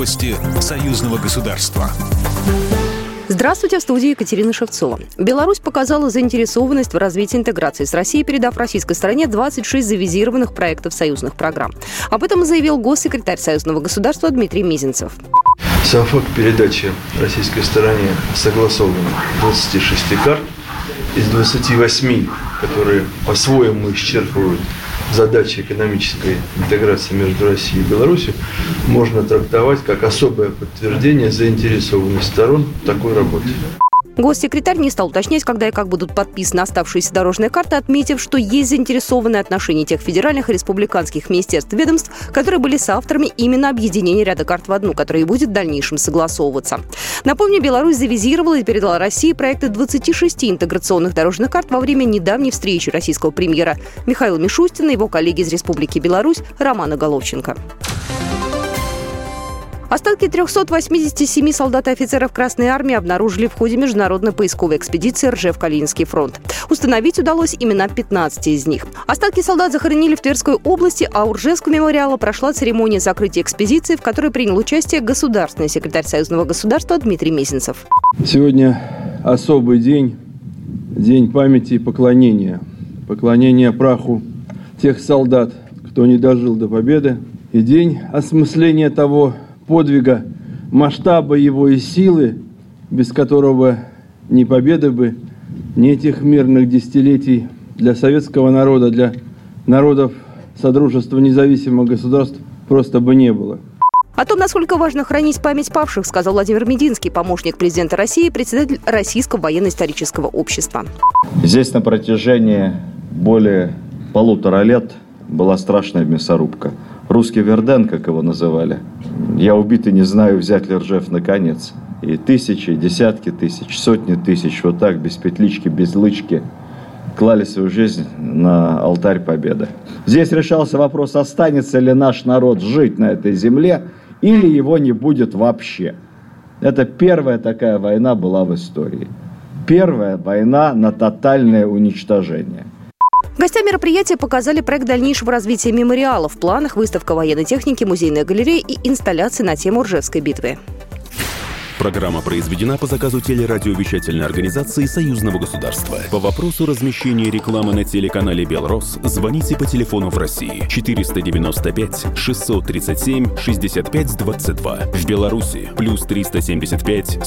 Новости союзного государства. Здравствуйте, в студии Екатерина Шевцова. Беларусь показала заинтересованность в развитии интеграции с Россией, передав российской стороне 26 завизированных проектов союзных программ. Об этом заявил госсекретарь союзного государства Дмитрий Мизинцев. Сам факт передачи российской стороне согласованных 26 карт из 28, которые по-своему исчерпывают задачи экономической интеграции между Россией и Беларусью можно трактовать как особое подтверждение заинтересованности сторон такой работе. Госсекретарь не стал уточнять, когда и как будут подписаны оставшиеся дорожные карты, отметив, что есть заинтересованные отношения тех федеральных и республиканских министерств ведомств, которые были соавторами именно объединения ряда карт в одну, которая и будет в дальнейшем согласовываться. Напомню, Беларусь завизировала и передала России проекты 26 интеграционных дорожных карт во время недавней встречи российского премьера Михаила Мишустина и его коллеги из Республики Беларусь Романа Головченко. Остатки 387 солдат и офицеров Красной Армии обнаружили в ходе международной поисковой экспедиции Ржев-Калининский фронт. Установить удалось имена 15 из них. Остатки солдат захоронили в Тверской области, а у Ржевского мемориала прошла церемония закрытия экспедиции, в которой принял участие государственный секретарь Союзного государства Дмитрий Мезенцев. Сегодня особый день, день памяти и поклонения. Поклонения праху тех солдат, кто не дожил до победы, и день осмысления того, подвига, масштаба его и силы, без которого ни победы бы, ни этих мирных десятилетий для советского народа, для народов Содружества независимых государств просто бы не было. О том, насколько важно хранить память павших, сказал Владимир Мединский, помощник президента России, председатель Российского военно-исторического общества. Здесь на протяжении более полутора лет была страшная мясорубка – русский Верден, как его называли. Я убит и не знаю, взять ли Ржев наконец. И тысячи, десятки тысяч, сотни тысяч вот так, без петлички, без лычки, клали свою жизнь на алтарь победы. Здесь решался вопрос, останется ли наш народ жить на этой земле, или его не будет вообще. Это первая такая война была в истории. Первая война на тотальное уничтожение – Гостям мероприятия показали проект дальнейшего развития мемориала. В планах выставка военной техники, музейная галерея и инсталляции на тему Ржевской битвы. Программа произведена по заказу телерадиовещательной организации Союзного государства. По вопросу размещения рекламы на телеканале «Белрос» звоните по телефону в России 495 637 6522. В Беларуси плюс 375